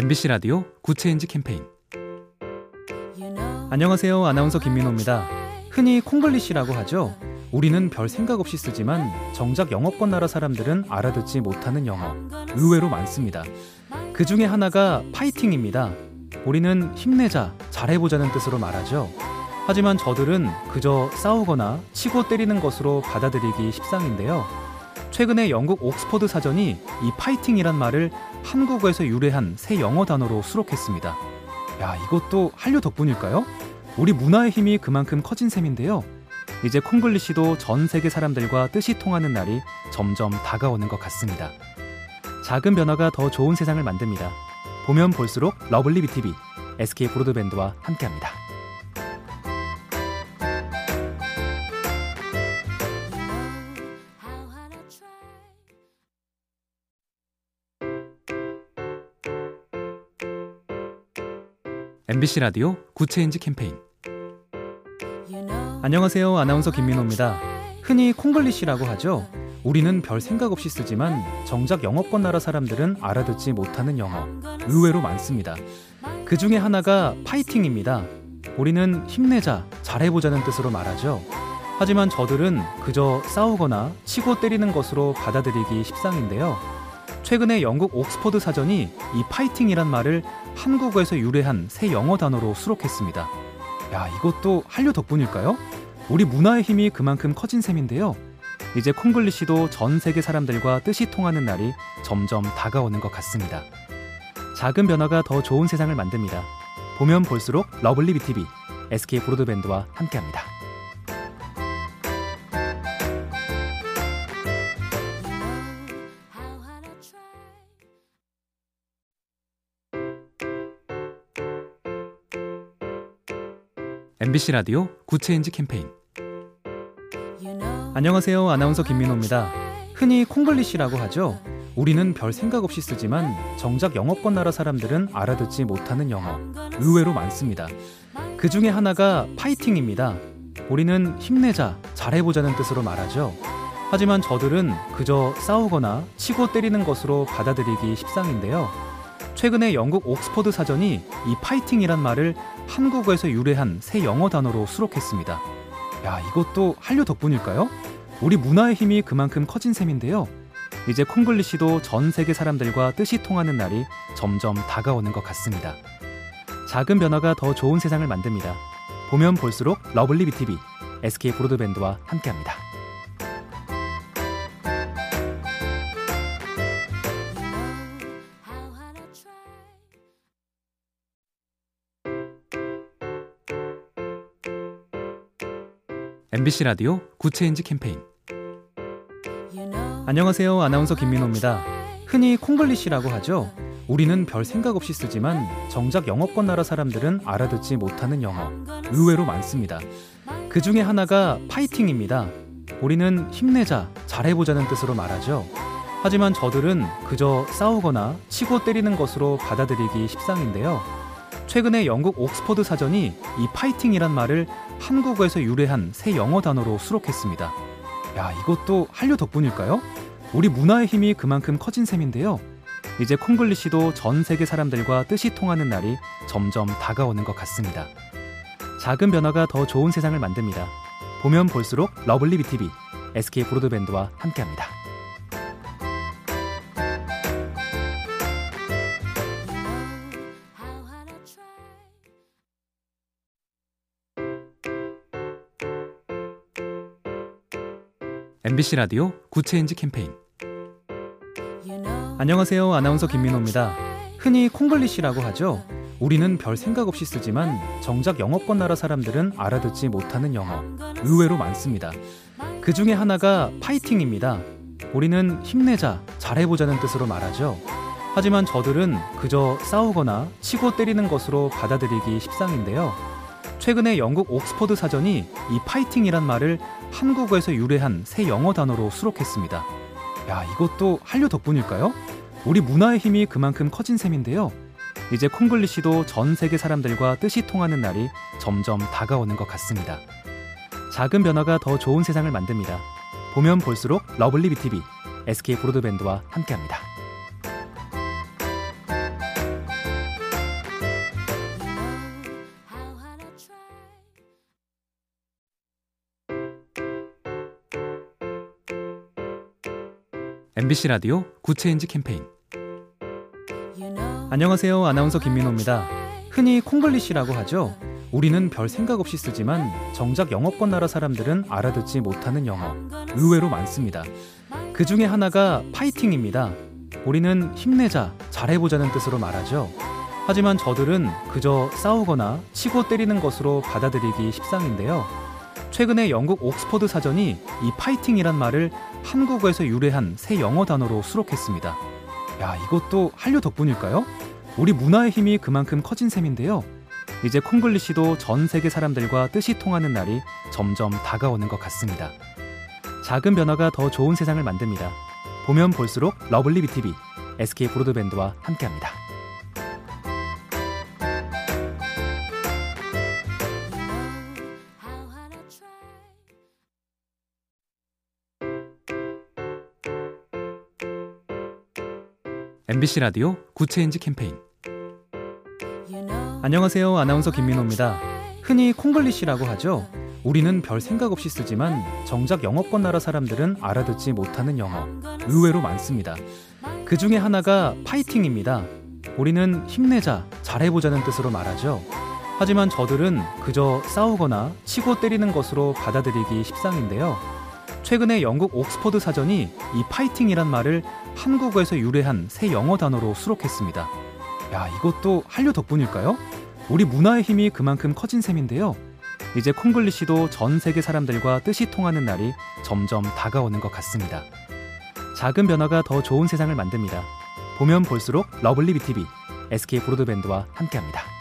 MBC 라디오 Good Change 캠페인 안녕하세요. 아나운서 김민호입니다. 흔히 콩글리시라고 하죠. 우리는 별 생각 없이 쓰지만 정작 영어권 나라 사람들은 알아듣지 못하는 영어 의외로 많습니다. 그 중에 하나가 파이팅입니다. 우리는 힘내자, 잘해보자는 뜻으로 말하죠. 하지만 저들은 그저 싸우거나 치고 때리는 것으로 받아들이기 십상인데요. 최근에 영국 옥스퍼드 사전이 이 파이팅이란 말을 한국어에서 유래한 새 영어 단어로 수록했습니다. 야, 이것도 한류 덕분일까요? 우리 문화의 힘이 그만큼 커진 셈인데요. 이제 콩글리시도 전 세계 사람들과 뜻이 통하는 날이 점점 다가오는 것 같습니다. 작은 변화가 더 좋은 세상을 만듭니다. 보면 볼수록 lovely B tv SK 브로드밴드와 함께합니다. MBC 라디오 Good Change 캠페인 안녕하세요. 아나운서 김민호입니다. 흔히 콩글리시라고 하죠. 우리는 별 생각 없이 쓰지만 정작 영어권 나라 사람들은 알아듣지 못하는 영어 의외로 많습니다. 그 중에 하나가 파이팅입니다. 우리는 힘내자, 잘해보자는 뜻으로 말하죠. 하지만 저들은 그저 싸우거나 치고 때리는 것으로 받아들이기 십상인데요. 최근에 영국 옥스퍼드 사전이 이 파이팅이란 말을 한국어에서 유래한 새 영어 단어로 수록했습니다. 야, 이것도 한류 덕분일까요? 우리 문화의 힘이 그만큼 커진 셈인데요. 이제 콩글리시도 전 세계 사람들과 뜻이 통하는 날이 점점 다가오는 것 같습니다. 작은 변화가 더 좋은 세상을 만듭니다. 보면 볼수록 lovely B tv SK 브로드밴드와 함께합니다. MBC 라디오 Good Change 캠페인 안녕하세요. 아나운서 김민호입니다. 흔히 콩글리시라고 하죠. 우리는 별 생각 없이 쓰지만 정작 영어권 나라 사람들은 알아듣지 못하는 영어 의외로 많습니다. 그 중에 하나가 파이팅입니다. 우리는 힘내자, 잘해보자는 뜻으로 말하죠. 하지만 저들은 그저 싸우거나 치고 때리는 것으로 받아들이기 십상인데요. 최근에 영국 옥스퍼드 사전이 이 파이팅이란 말을 한국어에서 유래한 새 영어 단어로 수록했습니다. 야, 이것도 한류 덕분일까요? 우리 문화의 힘이 그만큼 커진 셈인데요. 이제 콩글리시도 전 세계 사람들과 뜻이 통하는 날이 점점 다가오는 것 같습니다. 작은 변화가 더 좋은 세상을 만듭니다. 보면 볼수록 lovely B tv SK 브로드밴드와 함께합니다. MBC 라디오 Good Change 캠페인 안녕하세요. 아나운서 김민호입니다. 흔히 콩글리시라고 하죠. 우리는 별 생각 없이 쓰지만 정작 영어권 나라 사람들은 알아듣지 못하는 영어 의외로 많습니다. 그 중에 하나가 파이팅입니다. 우리는 힘내자, 잘해보자는 뜻으로 말하죠. 하지만 저들은 그저 싸우거나 치고 때리는 것으로 받아들이기 십상인데요. 최근에 영국 옥스퍼드 사전이 이 파이팅이란 말을 한국어에서 유래한 새 영어 단어로 수록했습니다. 야, 이것도 한류 덕분일까요? 우리 문화의 힘이 그만큼 커진 셈인데요. 이제 콩글리시도 전 세계 사람들과 뜻이 통하는 날이 점점 다가오는 것 같습니다. 작은 변화가 더 좋은 세상을 만듭니다. 보면 볼수록 lovely B tv SK 브로드밴드와 함께합니다. MBC 라디오 Good Change 캠페인 안녕하세요. 아나운서 김민호입니다. 흔히 콩글리시라고 하죠. 우리는 별 생각 없이 쓰지만 정작 영어권 나라 사람들은 알아듣지 못하는 영어 의외로 많습니다. 그 중에 하나가 파이팅입니다. 우리는 힘내자, 잘해보자는 뜻으로 말하죠. 하지만 저들은 그저 싸우거나 치고 때리는 것으로 받아들이기 십상인데요. 최근에 영국 옥스퍼드 사전이 이 파이팅이란 말을 한국어에서 유래한 새 영어 단어로 수록했습니다. 야, 이것도 한류 덕분일까요? 우리 문화의 힘이 그만큼 커진 셈인데요. 이제 콩글리시도 전 세계 사람들과 뜻이 통하는 날이 점점 다가오는 것 같습니다. 작은 변화가 더 좋은 세상을 만듭니다. 보면 볼수록 lovely B tv SK 브로드밴드와 함께합니다. MBC 라디오 Good Change 캠페인 안녕하세요. 아나운서 김민호입니다. 흔히 콩글리시라고 하죠. 우리는 별 생각 없이 쓰지만 정작 영어권 나라 사람들은 알아듣지 못하는 영어 의외로 많습니다. 그 중에 하나가 파이팅입니다. 우리는 힘내자, 잘해보자는 뜻으로 말하죠. 하지만 저들은 그저 싸우거나 치고 때리는 것으로 받아들이기 십상인데요. 최근에 영국 옥스퍼드 사전이 이 파이팅이란 말을 한국어에서 유래한 새 영어 단어로 수록했습니다. 야, 이것도 한류 덕분일까요? 우리 문화의 힘이 그만큼 커진 셈인데요. 이제 콩글리시도 전 세계 사람들과 뜻이 통하는 날이 점점 다가오는 것 같습니다. 작은 변화가 더 좋은 세상을 만듭니다. 보면 볼수록 lovely B tv SK 브로드밴드와 함께합니다. MBC 라디오 Good Change 캠페인 안녕하세요. 아나운서 김민호입니다. 흔히 콩글리시라고 하죠. 우리는 별 생각 없이 쓰지만 정작 영어권 나라 사람들은 알아듣지 못하는 영어 의외로 많습니다. 그 중에 하나가 파이팅입니다. 우리는 힘내자, 잘해보자는 뜻으로 말하죠. 하지만 저들은 그저 싸우거나 치고 때리는 것으로 받아들이기 십상인데요. 최근에 영국 옥스퍼드 사전이 이 파이팅이란 말을 한국어에서 유래한 새 영어 단어로 수록했습니다. 야, 이것도 한류 덕분일까요? 우리 문화의 힘이 그만큼 커진 셈인데요. 이제 콩글리시도 전 세계 사람들과 뜻이 통하는 날이 점점 다가오는 것 같습니다. 작은 변화가 더 좋은 세상을 만듭니다. 보면 볼수록 lovely B tv SK 브로드밴드와 함께합니다.